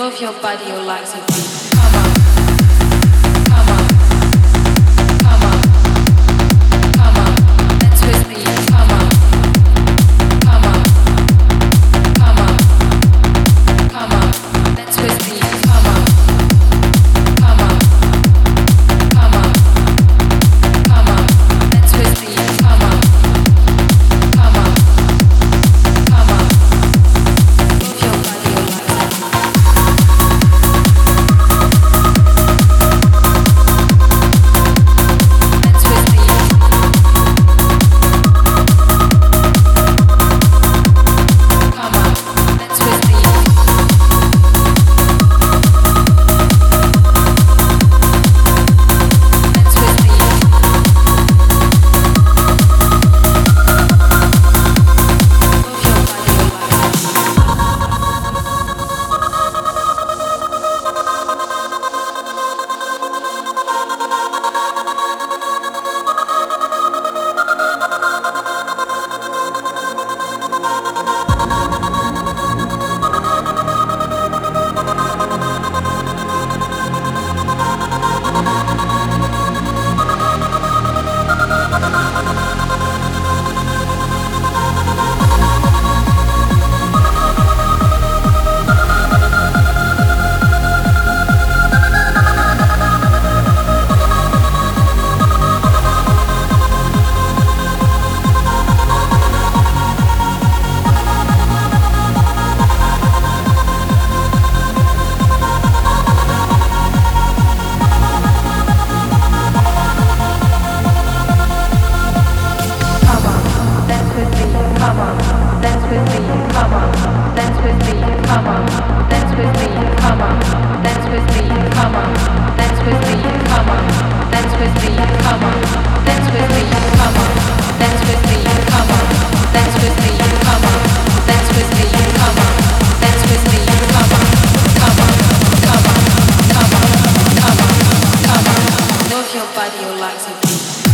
Move your body, your legs a beat. Come on. your body, your legs, your feet.